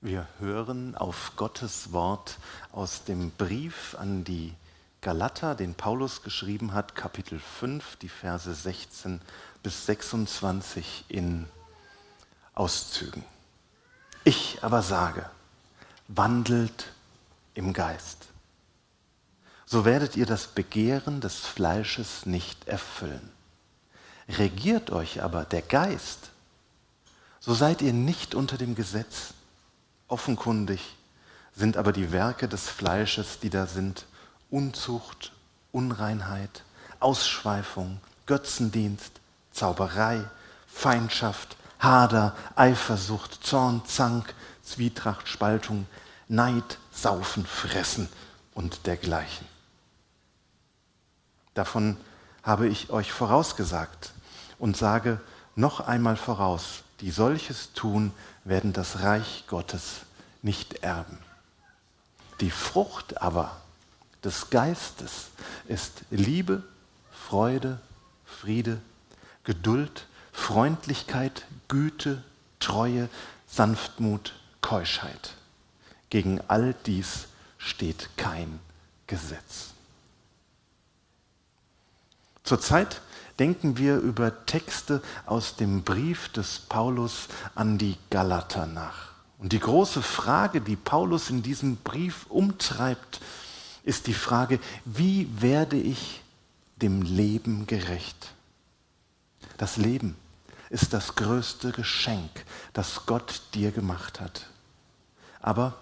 Wir hören auf Gottes Wort aus dem Brief an die Galater, den Paulus geschrieben hat, Kapitel 5, die Verse 16 bis 26 in Auszügen. Ich aber sage, wandelt im Geist. So werdet ihr das Begehren des Fleisches nicht erfüllen. Regiert euch aber der Geist, so seid ihr nicht unter dem Gesetz. Offenkundig sind aber die Werke des Fleisches, die da sind, Unzucht, Unreinheit, Ausschweifung, Götzendienst, Zauberei, Feindschaft, Hader, Eifersucht, Zorn, Zank, Zwietracht, Spaltung, Neid, Saufen, Fressen und dergleichen. Davon habe ich euch vorausgesagt und sage noch einmal voraus, die solches tun, werden das Reich Gottes nicht erben. Die Frucht aber des Geistes ist Liebe, Freude, Friede, Geduld, Freundlichkeit, Güte, Treue, Sanftmut, Keuschheit. Gegen all dies steht kein Gesetz. Zurzeit denken wir über Texte aus dem Brief des Paulus an die Galater nach. Und die große Frage, die Paulus in diesem Brief umtreibt, ist die Frage, wie werde ich dem Leben gerecht? Das Leben ist das größte Geschenk, das Gott dir gemacht hat. Aber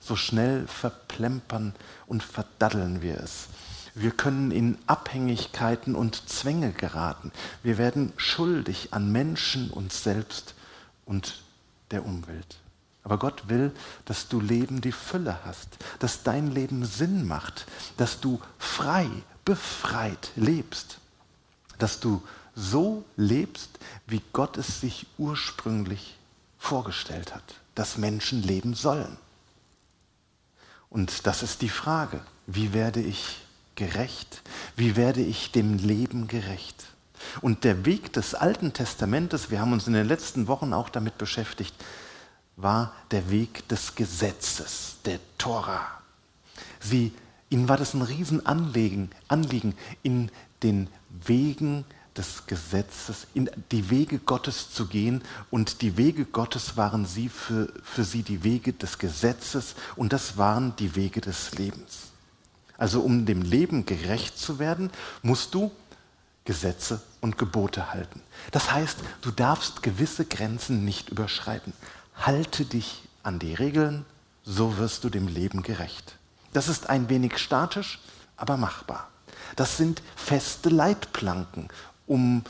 so schnell verplempern und verdaddeln wir es. Wir können in Abhängigkeiten und Zwänge geraten. Wir werden schuldig an Menschen, uns selbst und der Umwelt. Aber Gott will, dass du Leben die Fülle hast, dass dein Leben Sinn macht, dass du frei, befreit lebst, dass du so lebst, wie Gott es sich ursprünglich vorgestellt hat, dass Menschen leben sollen. Und das ist die Frage, wie werde ich gerecht? Wie werde ich dem Leben gerecht? Und der Weg des Alten Testamentes, wir haben uns in den letzten Wochen auch damit beschäftigt, war der Weg des Gesetzes, der Tora. Sie, ihnen war das ein Riesenanliegen, Anliegen, in den Wegen des Gesetzes, in die Wege Gottes zu gehen. Und die Wege Gottes waren sie für, für sie die Wege des Gesetzes und das waren die Wege des Lebens. Also um dem Leben gerecht zu werden, musst du Gesetze und Gebote halten. Das heißt, du darfst gewisse Grenzen nicht überschreiten. Halte dich an die Regeln, so wirst du dem Leben gerecht. Das ist ein wenig statisch, aber machbar. Das sind feste Leitplanken, um,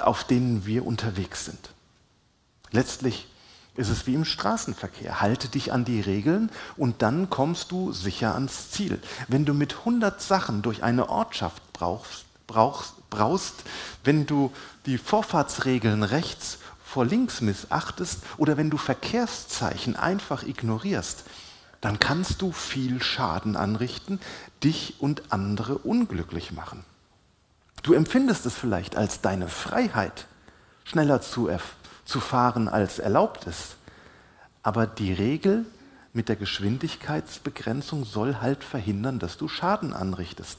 auf denen wir unterwegs sind. Letztlich ist es wie im Straßenverkehr. Halte dich an die Regeln und dann kommst du sicher ans Ziel. Wenn du mit 100 Sachen durch eine Ortschaft brauchst, brauchst, brauchst, wenn du die Vorfahrtsregeln rechts vor links missachtest oder wenn du Verkehrszeichen einfach ignorierst, dann kannst du viel Schaden anrichten, dich und andere unglücklich machen. Du empfindest es vielleicht als deine Freiheit, schneller zu zu fahren, als erlaubt ist. Aber die Regel mit der Geschwindigkeitsbegrenzung soll halt verhindern, dass du Schaden anrichtest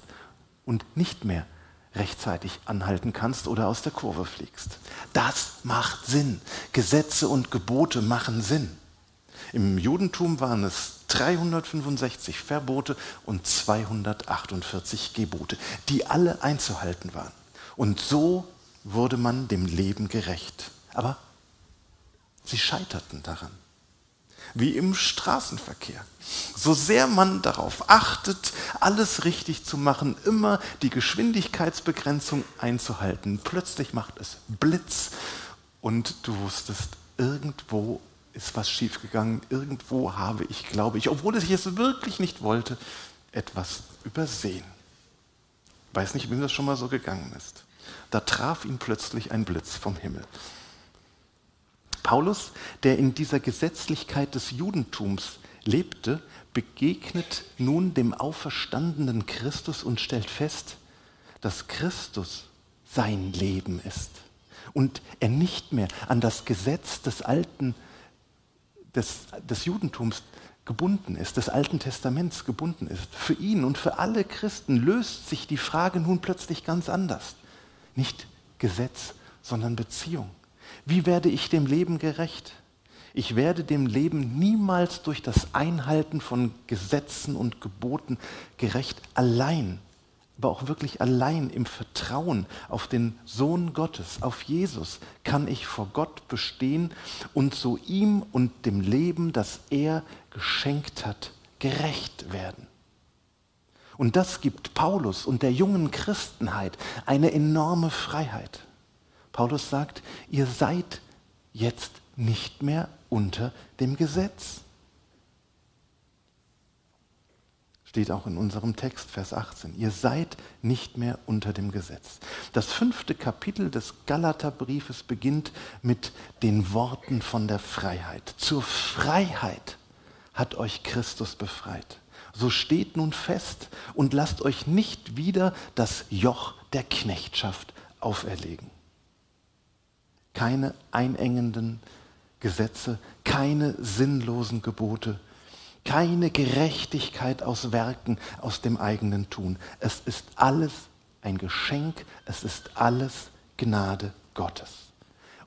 und nicht mehr rechtzeitig anhalten kannst oder aus der Kurve fliegst. Das macht Sinn. Gesetze und Gebote machen Sinn. Im Judentum waren es 365 Verbote und 248 Gebote, die alle einzuhalten waren. Und so wurde man dem Leben gerecht. Aber Sie scheiterten daran. Wie im Straßenverkehr. So sehr man darauf achtet, alles richtig zu machen, immer die Geschwindigkeitsbegrenzung einzuhalten, plötzlich macht es Blitz und du wusstest, irgendwo ist was schiefgegangen, irgendwo habe ich, glaube ich, obwohl ich es wirklich nicht wollte, etwas übersehen. Weiß nicht, wem das schon mal so gegangen ist. Da traf ihn plötzlich ein Blitz vom Himmel. Paulus, der in dieser Gesetzlichkeit des Judentums lebte, begegnet nun dem auferstandenen Christus und stellt fest, dass Christus sein Leben ist und er nicht mehr an das Gesetz des alten des, des Judentums gebunden ist, des Alten Testaments gebunden ist. Für ihn und für alle Christen löst sich die Frage nun plötzlich ganz anders. Nicht Gesetz, sondern Beziehung. Wie werde ich dem Leben gerecht? Ich werde dem Leben niemals durch das Einhalten von Gesetzen und Geboten gerecht, allein, aber auch wirklich allein im Vertrauen auf den Sohn Gottes, auf Jesus, kann ich vor Gott bestehen und so ihm und dem Leben, das er geschenkt hat, gerecht werden. Und das gibt Paulus und der jungen Christenheit eine enorme Freiheit. Paulus sagt, ihr seid jetzt nicht mehr unter dem Gesetz. Steht auch in unserem Text, Vers 18. Ihr seid nicht mehr unter dem Gesetz. Das fünfte Kapitel des Galaterbriefes beginnt mit den Worten von der Freiheit. Zur Freiheit hat euch Christus befreit. So steht nun fest und lasst euch nicht wieder das Joch der Knechtschaft auferlegen. Keine einengenden Gesetze, keine sinnlosen Gebote, keine Gerechtigkeit aus Werken, aus dem eigenen Tun. Es ist alles ein Geschenk, es ist alles Gnade Gottes.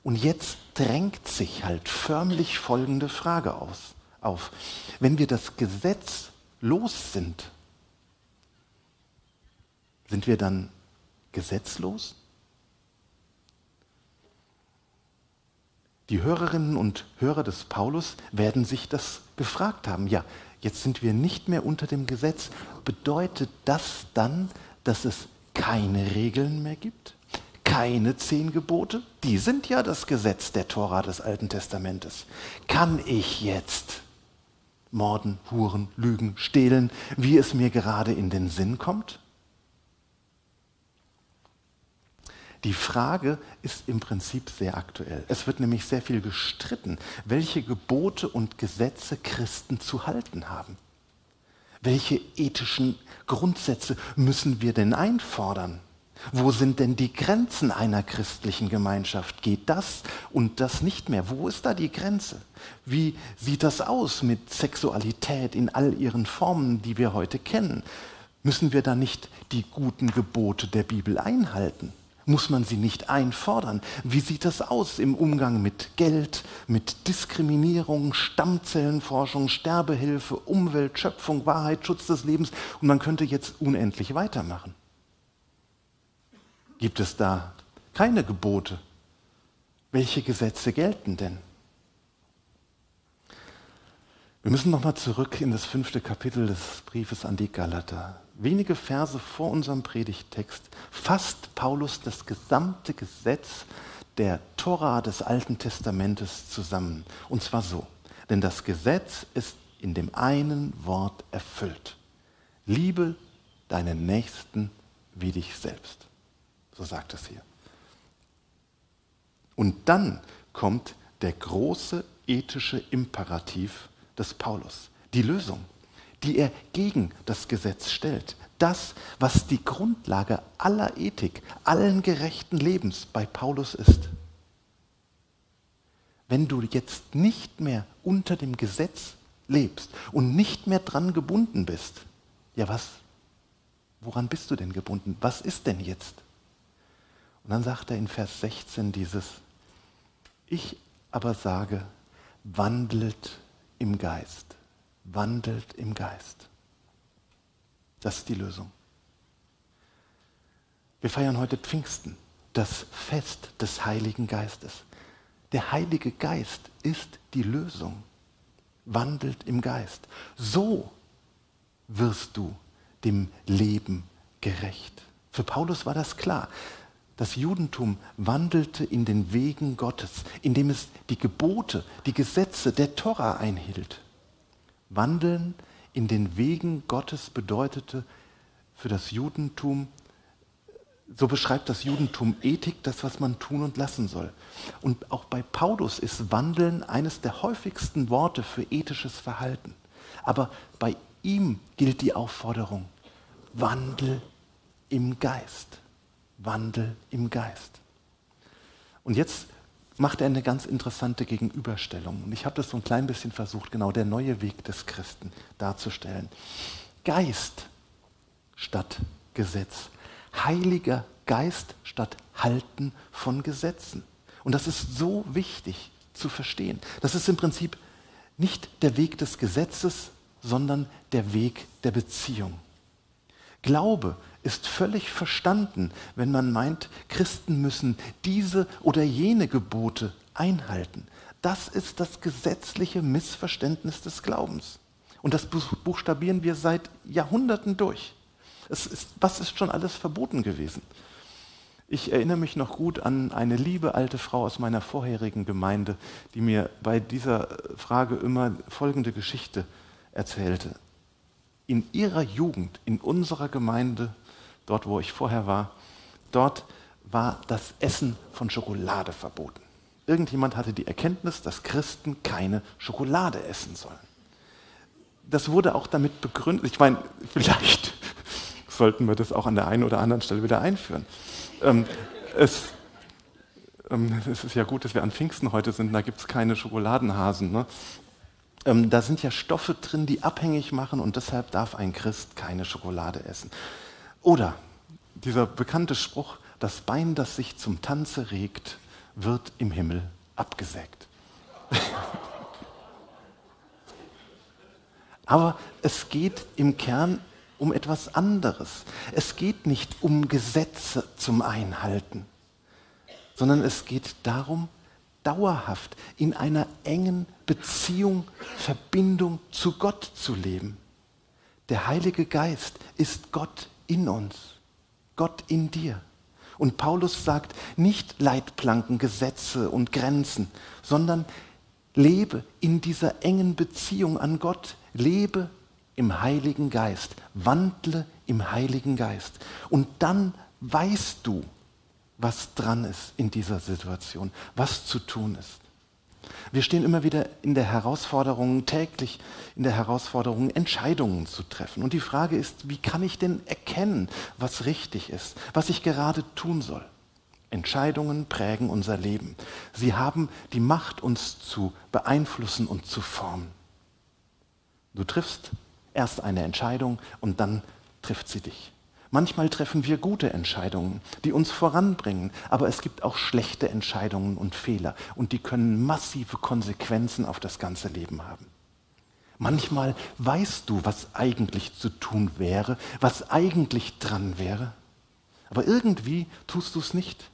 Und jetzt drängt sich halt förmlich folgende Frage aus, auf. Wenn wir das Gesetz los sind, sind wir dann gesetzlos? Die Hörerinnen und Hörer des Paulus werden sich das gefragt haben. Ja, jetzt sind wir nicht mehr unter dem Gesetz. Bedeutet das dann, dass es keine Regeln mehr gibt? Keine zehn Gebote? Die sind ja das Gesetz der Tora des Alten Testamentes. Kann ich jetzt morden, huren, lügen, stehlen, wie es mir gerade in den Sinn kommt? Die Frage ist im Prinzip sehr aktuell. Es wird nämlich sehr viel gestritten, welche Gebote und Gesetze Christen zu halten haben. Welche ethischen Grundsätze müssen wir denn einfordern? Wo sind denn die Grenzen einer christlichen Gemeinschaft? Geht das und das nicht mehr? Wo ist da die Grenze? Wie sieht das aus mit Sexualität in all ihren Formen, die wir heute kennen? Müssen wir da nicht die guten Gebote der Bibel einhalten? Muss man sie nicht einfordern? Wie sieht das aus im Umgang mit Geld, mit Diskriminierung, Stammzellenforschung, Sterbehilfe, Umwelt, Schöpfung, Wahrheit, Schutz des Lebens? Und man könnte jetzt unendlich weitermachen. Gibt es da keine Gebote? Welche Gesetze gelten denn? Wir müssen nochmal zurück in das fünfte Kapitel des Briefes an die Galater wenige Verse vor unserem Predigtext fasst Paulus das gesamte Gesetz der Tora des Alten Testamentes zusammen. Und zwar so, denn das Gesetz ist in dem einen Wort erfüllt. Liebe deinen Nächsten wie dich selbst. So sagt es hier. Und dann kommt der große ethische Imperativ des Paulus, die Lösung die er gegen das Gesetz stellt. Das, was die Grundlage aller Ethik, allen gerechten Lebens bei Paulus ist. Wenn du jetzt nicht mehr unter dem Gesetz lebst und nicht mehr dran gebunden bist, ja was? Woran bist du denn gebunden? Was ist denn jetzt? Und dann sagt er in Vers 16 dieses, ich aber sage, wandelt im Geist wandelt im Geist. Das ist die Lösung. Wir feiern heute Pfingsten, das Fest des Heiligen Geistes. Der Heilige Geist ist die Lösung. Wandelt im Geist. So wirst du dem Leben gerecht. Für Paulus war das klar. Das Judentum wandelte in den Wegen Gottes, indem es die Gebote, die Gesetze der Tora einhielt. Wandeln in den Wegen Gottes bedeutete für das Judentum, so beschreibt das Judentum Ethik, das, was man tun und lassen soll. Und auch bei Paulus ist Wandeln eines der häufigsten Worte für ethisches Verhalten. Aber bei ihm gilt die Aufforderung, Wandel im Geist. Wandel im Geist. Und jetzt macht er eine ganz interessante Gegenüberstellung. Und ich habe das so ein klein bisschen versucht, genau der neue Weg des Christen darzustellen. Geist statt Gesetz. Heiliger Geist statt Halten von Gesetzen. Und das ist so wichtig zu verstehen. Das ist im Prinzip nicht der Weg des Gesetzes, sondern der Weg der Beziehung. Glaube ist völlig verstanden, wenn man meint, Christen müssen diese oder jene Gebote einhalten. Das ist das gesetzliche Missverständnis des Glaubens. Und das buchstabieren wir seit Jahrhunderten durch. Ist, was ist schon alles verboten gewesen? Ich erinnere mich noch gut an eine liebe alte Frau aus meiner vorherigen Gemeinde, die mir bei dieser Frage immer folgende Geschichte erzählte. In ihrer Jugend, in unserer Gemeinde, dort wo ich vorher war, dort war das Essen von Schokolade verboten. Irgendjemand hatte die Erkenntnis, dass Christen keine Schokolade essen sollen. Das wurde auch damit begründet, ich meine, vielleicht sollten wir das auch an der einen oder anderen Stelle wieder einführen. Ähm, es, ähm, es, ist ja gut, dass wir an Pfingsten heute sind, da gibt es keine Schokoladenhasen. Ne? Ähm, da sind ja Stoffe drin, die abhängig machen und deshalb darf ein Christ keine Schokolade essen. Oder dieser bekannte Spruch, das Bein, das sich zum Tanze regt, wird im Himmel abgesägt. Aber es geht im Kern um etwas anderes. Es geht nicht um Gesetze zum Einhalten, sondern es geht darum, dauerhaft in einer engen Beziehung, Verbindung zu Gott zu leben. Der Heilige Geist ist Gott in uns, Gott in dir. Und Paulus sagt nicht Leitplanken, Gesetze und Grenzen, sondern lebe in dieser engen Beziehung an Gott, lebe im Heiligen Geist, wandle im Heiligen Geist. Und dann weißt du, was dran ist in dieser Situation, was zu tun ist. Wir stehen immer wieder in der Herausforderung, täglich in der Herausforderung, Entscheidungen zu treffen. Und die Frage ist, wie kann ich denn erkennen, was richtig ist, was ich gerade tun soll? Entscheidungen prägen unser Leben. Sie haben die Macht, uns zu beeinflussen und zu formen. Du triffst erst eine Entscheidung und dann trifft sie dich. Manchmal treffen wir gute Entscheidungen, die uns voranbringen, aber es gibt auch schlechte Entscheidungen und Fehler und die können massive Konsequenzen auf das ganze Leben haben. Manchmal weißt du, was eigentlich zu tun wäre, was eigentlich dran wäre, aber irgendwie tust du es nicht.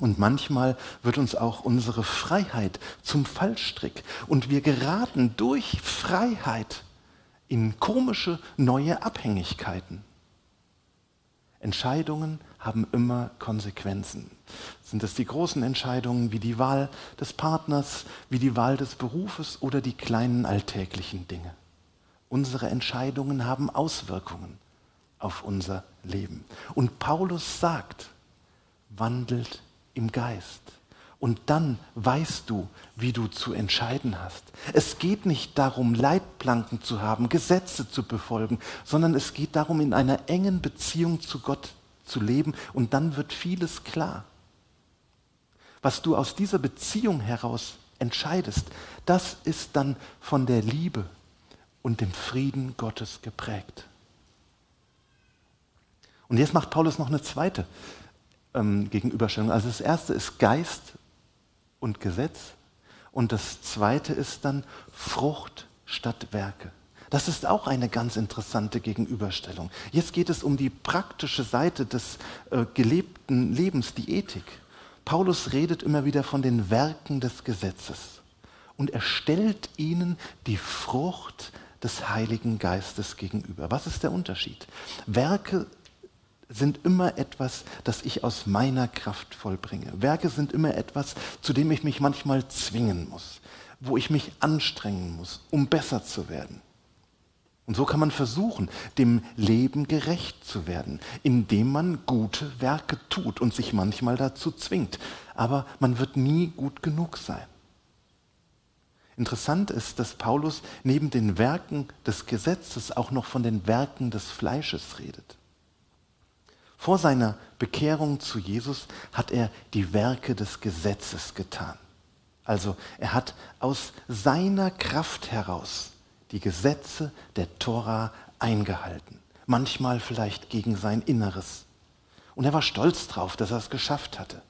Und manchmal wird uns auch unsere Freiheit zum Fallstrick und wir geraten durch Freiheit in komische neue Abhängigkeiten. Entscheidungen haben immer Konsequenzen. Sind es die großen Entscheidungen wie die Wahl des Partners, wie die Wahl des Berufes oder die kleinen alltäglichen Dinge? Unsere Entscheidungen haben Auswirkungen auf unser Leben. Und Paulus sagt, wandelt im Geist. Und dann weißt du, wie du zu entscheiden hast. Es geht nicht darum, Leitplanken zu haben, Gesetze zu befolgen, sondern es geht darum, in einer engen Beziehung zu Gott zu leben und dann wird vieles klar. Was du aus dieser Beziehung heraus entscheidest, das ist dann von der Liebe und dem Frieden Gottes geprägt. Und jetzt macht Paulus noch eine zweite ähm, Gegenüberstellung. Also das erste ist Geist und Gesetz. Und das zweite ist dann Frucht statt Werke. Das ist auch eine ganz interessante Gegenüberstellung. Jetzt geht es um die praktische Seite des äh, gelebten Lebens, die Ethik. Paulus redet immer wieder von den Werken des Gesetzes und er stellt ihnen die Frucht des Heiligen Geistes gegenüber. Was ist der Unterschied? Werke sind immer etwas, das ich aus meiner Kraft vollbringe. Werke sind immer etwas, zu dem ich mich manchmal zwingen muss, wo ich mich anstrengen muss, um besser zu werden. Und so kann man versuchen, dem Leben gerecht zu werden, indem man gute Werke tut und sich manchmal dazu zwingt. Aber man wird nie gut genug sein. Interessant ist, dass Paulus neben den Werken des Gesetzes auch noch von den Werken des Fleisches redet. Vor seiner Bekehrung zu Jesus hat er die Werke des Gesetzes getan. Also er hat aus seiner Kraft heraus die Gesetze der Tora eingehalten. Manchmal vielleicht gegen sein Inneres. Und er war stolz drauf, dass er es geschafft hatte.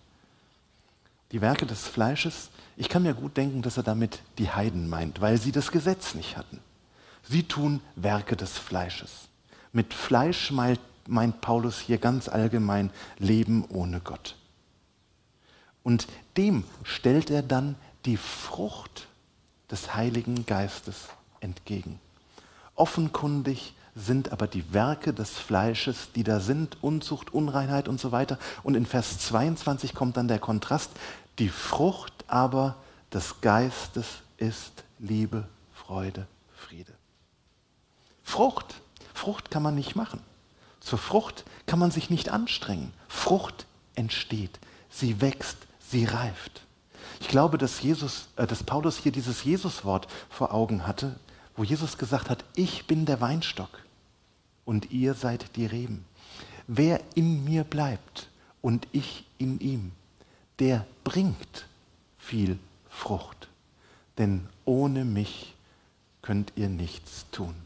Die Werke des Fleisches, ich kann mir gut denken, dass er damit die Heiden meint, weil sie das Gesetz nicht hatten. Sie tun Werke des Fleisches. Mit Fleisch meint, meint Paulus hier ganz allgemein Leben ohne Gott. Und dem stellt er dann die Frucht des Heiligen Geistes entgegen. Offenkundig sind aber die Werke des Fleisches, die da sind, Unzucht, Unreinheit und so weiter. Und in Vers 22 kommt dann der Kontrast, die Frucht aber des Geistes ist Liebe, Freude, Friede. Frucht, Frucht kann man nicht machen. Zur Frucht kann man sich nicht anstrengen. Frucht entsteht, sie wächst, sie reift. Ich glaube, dass, Jesus, äh, dass Paulus hier dieses Jesuswort vor Augen hatte, wo Jesus gesagt hat, ich bin der Weinstock und ihr seid die Reben. Wer in mir bleibt und ich in ihm, der bringt viel Frucht. Denn ohne mich könnt ihr nichts tun.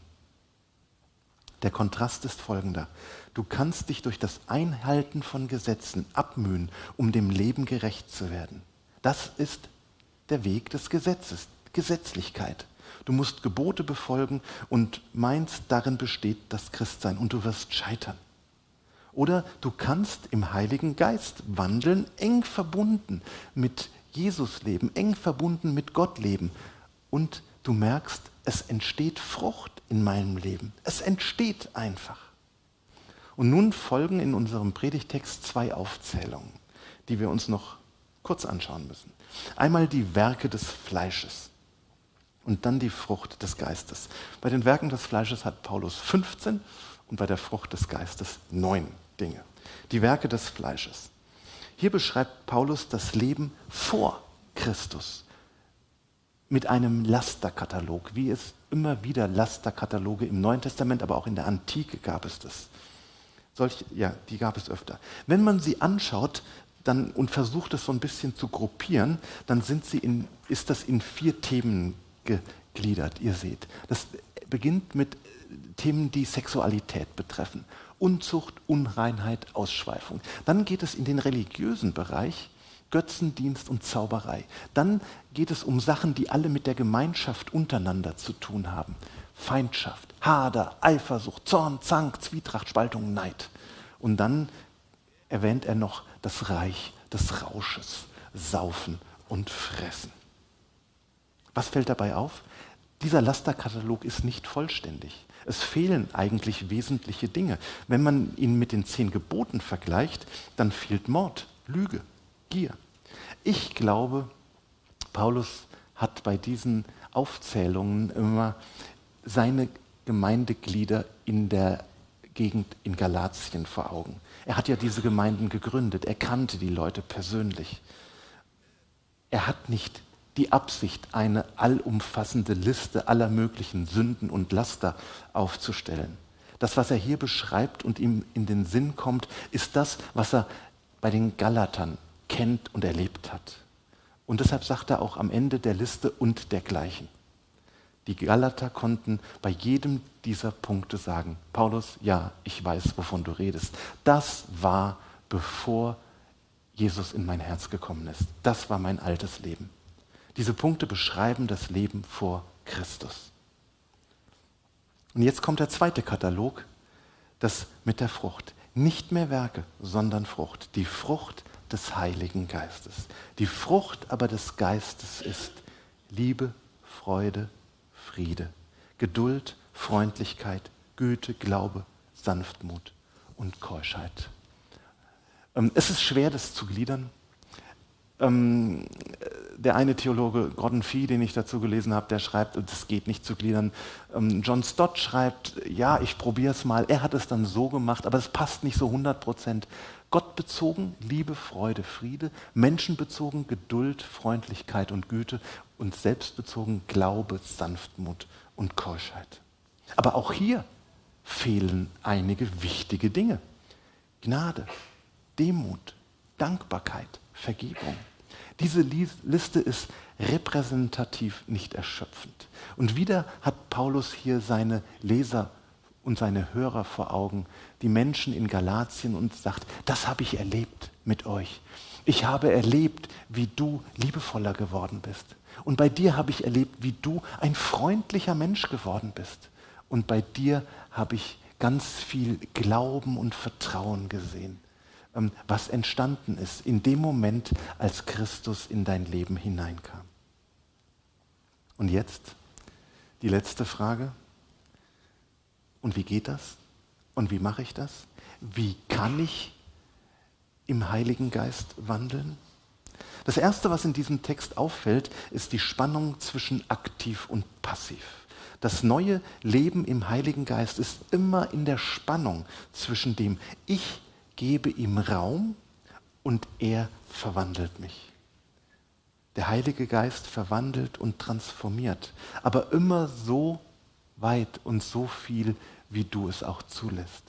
Der Kontrast ist folgender. Du kannst dich durch das Einhalten von Gesetzen abmühen, um dem Leben gerecht zu werden. Das ist der Weg des Gesetzes, Gesetzlichkeit. Du musst Gebote befolgen und meinst, darin besteht das Christsein und du wirst scheitern. Oder du kannst im Heiligen Geist wandeln, eng verbunden mit Jesus leben, eng verbunden mit Gott leben. Und du merkst, es entsteht Frucht in meinem Leben. Es entsteht einfach. Und nun folgen in unserem Predigtext zwei Aufzählungen, die wir uns noch kurz anschauen müssen. Einmal die Werke des Fleisches und dann die Frucht des Geistes. Bei den Werken des Fleisches hat Paulus 15 und bei der Frucht des Geistes neun Dinge. Die Werke des Fleisches. Hier beschreibt Paulus das Leben vor Christus mit einem Lasterkatalog, wie es immer wieder Lasterkataloge im Neuen Testament, aber auch in der Antike gab es das. Solch, ja, die gab es öfter. Wenn man sie anschaut dann, und versucht es so ein bisschen zu gruppieren, dann sind sie in, ist das in vier Themen gegliedert, ihr seht. Das beginnt mit Themen, die Sexualität betreffen. Unzucht, Unreinheit, Ausschweifung. Dann geht es in den religiösen Bereich, Götzendienst und Zauberei. Dann geht es um Sachen, die alle mit der Gemeinschaft untereinander zu tun haben. Feindschaft, Hader, Eifersucht, Zorn, Zank, Zwietracht, Spaltung, Neid. Und dann erwähnt er noch das Reich des Rausches, Saufen und Fressen. Was fällt dabei auf? Dieser Lasterkatalog ist nicht vollständig. Es fehlen eigentlich wesentliche Dinge. Wenn man ihn mit den zehn Geboten vergleicht, dann fehlt Mord, Lüge, Gier. Ich glaube, Paulus hat bei diesen Aufzählungen immer seine Gemeindeglieder in der Gegend in Galatien vor Augen. Er hat ja diese Gemeinden gegründet, er kannte die Leute persönlich. Er hat nicht die Absicht, eine allumfassende Liste aller möglichen Sünden und Laster aufzustellen. Das, was er hier beschreibt und ihm in den Sinn kommt, ist das, was er bei den Galatern kennt und erlebt hat. Und deshalb sagt er auch am Ende der Liste und dergleichen. Die Galater konnten bei jedem dieser Punkte sagen, Paulus, ja, ich weiß, wovon du redest. Das war, bevor Jesus in mein Herz gekommen ist. Das war mein altes Leben. Diese Punkte beschreiben das Leben vor Christus. Und jetzt kommt der zweite Katalog, das mit der Frucht. Nicht mehr Werke, sondern Frucht. Die Frucht des Heiligen Geistes. Die Frucht aber des Geistes ist Liebe, Freude, Friede, Geduld, Freundlichkeit, Güte, Glaube, Sanftmut und Keuschheit. Ähm, es ist schwer, das zu gliedern. Ähm, der eine Theologe, Gordon Fee, den ich dazu gelesen habe, der schreibt, das geht nicht zu gliedern. Ähm, John Stott schreibt, ja, ich probiere es mal. Er hat es dann so gemacht, aber es passt nicht so 100 Prozent. Gottbezogen Liebe, Freude, Friede, menschenbezogen Geduld, Freundlichkeit und Güte und selbstbezogen Glaube, Sanftmut und Keuschheit. Aber auch hier fehlen einige wichtige Dinge. Gnade, Demut, Dankbarkeit, Vergebung. Diese Liste ist repräsentativ nicht erschöpfend. Und wieder hat Paulus hier seine Leser und seine Hörer vor Augen, die Menschen in Galatien und sagt, das habe ich erlebt mit euch. Ich habe erlebt, wie du liebevoller geworden bist. Und bei dir habe ich erlebt, wie du ein freundlicher Mensch geworden bist. Und bei dir habe ich ganz viel Glauben und Vertrauen gesehen, ähm, was entstanden ist in dem Moment, als Christus in dein Leben hineinkam. Und jetzt die letzte Frage. Und wie geht das? Und wie mache ich das? Wie kann ich im Heiligen Geist wandeln? Das Erste, was in diesem Text auffällt, ist die Spannung zwischen aktiv und passiv. Das neue Leben im Heiligen Geist ist immer in der Spannung zwischen dem Ich gebe ihm Raum und er verwandelt mich. Der Heilige Geist verwandelt und transformiert, aber immer so weit und so viel, wie du es auch zulässt.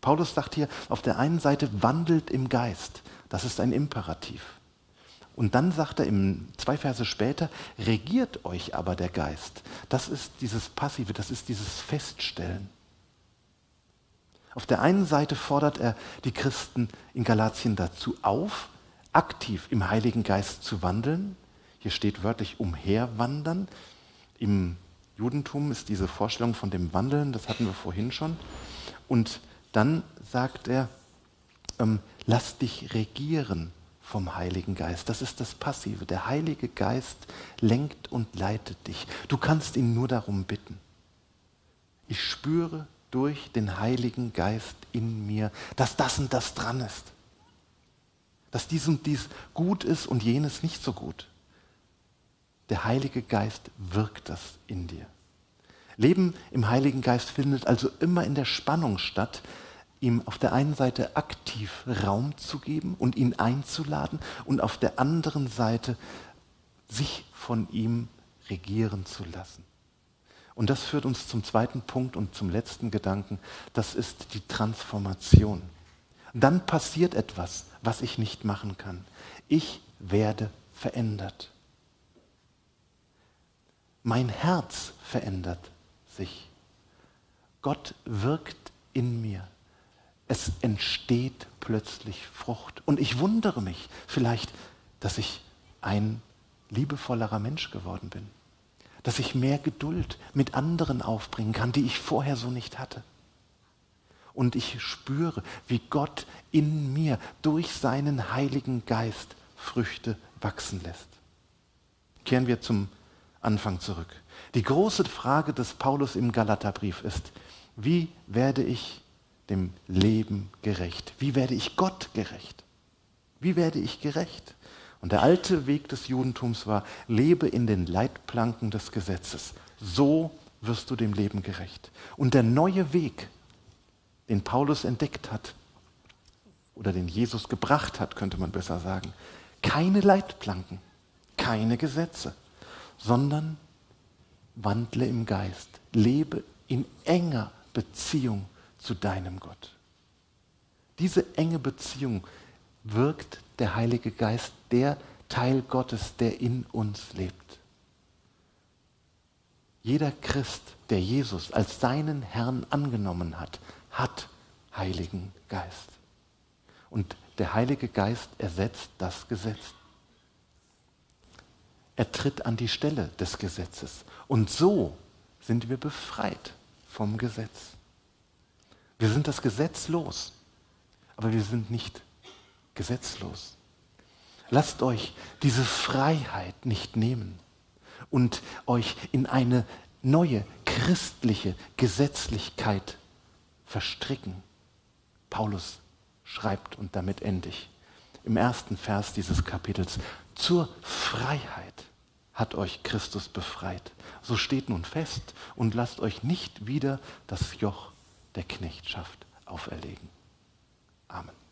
Paulus sagt hier auf der einen Seite, wandelt im Geist. Das ist ein Imperativ. Und dann sagt er im zwei Verse später, regiert euch aber der Geist. Das ist dieses Passive, das ist dieses Feststellen. Auf der einen Seite fordert er die Christen in Galatien dazu auf, aktiv im Heiligen Geist zu wandeln. Hier steht wörtlich umherwandern. Im Judentum ist diese Vorstellung von dem Wandeln, das hatten wir vorhin schon. Und dann sagt er, ähm, lass dich regieren vom Heiligen Geist. Das ist das Passive. Der Heilige Geist lenkt und leitet dich. Du kannst ihn nur darum bitten. Ich spüre durch den Heiligen Geist in mir, dass das und das dran ist. Dass dies und dies gut ist und jenes nicht so gut. Der Heilige Geist wirkt das in dir. Leben im Heiligen Geist findet also immer in der Spannung statt, ihm auf der einen Seite aktiv Raum zu geben und ihn einzuladen und auf der anderen Seite sich von ihm regieren zu lassen. Und das führt uns zum zweiten Punkt und zum letzten Gedanken. Das ist die Transformation. Dann passiert etwas, was ich nicht machen kann. Ich werde verändert. Mein Herz verändert sich. Gott wirkt in mir. Es entsteht plötzlich Frucht. Und ich wundere mich vielleicht, dass ich ein liebevollerer Mensch geworden bin. Dass ich mehr Geduld mit anderen aufbringen kann, die ich vorher so nicht hatte. Und ich spüre, wie Gott in mir durch seinen Heiligen Geist Früchte wachsen lässt. Kehren wir zum Anfang zurück. Die große Frage des Paulus im Galaterbrief ist, wie werde ich dem Leben gerecht? Wie werde ich Gott gerecht? Wie werde ich gerecht? Und der alte Weg des Judentums war, lebe in den Leitplanken des Gesetzes. So wirst du dem Leben gerecht. Und der neue Weg, den Paulus entdeckt hat, oder den Jesus gebracht hat, könnte man besser sagen, keine Leitplanken, keine Gesetze, sondern wandle im Geist, lebe in enger Beziehung zu deinem Gott. Diese enge Beziehung wirkt der Heilige Geist, der Teil Gottes, der in uns lebt. Jeder Christ, der Jesus als seinen Herrn angenommen hat, hat Heiligen Geist. Und der Heilige Geist ersetzt das Gesetz. Er tritt an die Stelle des Gesetzes. Und so sind wir befreit vom Gesetz. Wir sind das Gesetz los, aber wir sind nicht gesetzlos. Lasst euch diese Freiheit nicht nehmen und euch in eine neue christliche Gesetzlichkeit verstricken. Paulus schreibt, und damit ende ich, im ersten Vers dieses Kapitels, zur Freiheit hat euch Christus befreit. So steht nun fest und lasst euch nicht wieder das Joch der Knechtschaft auferlegen. Amen.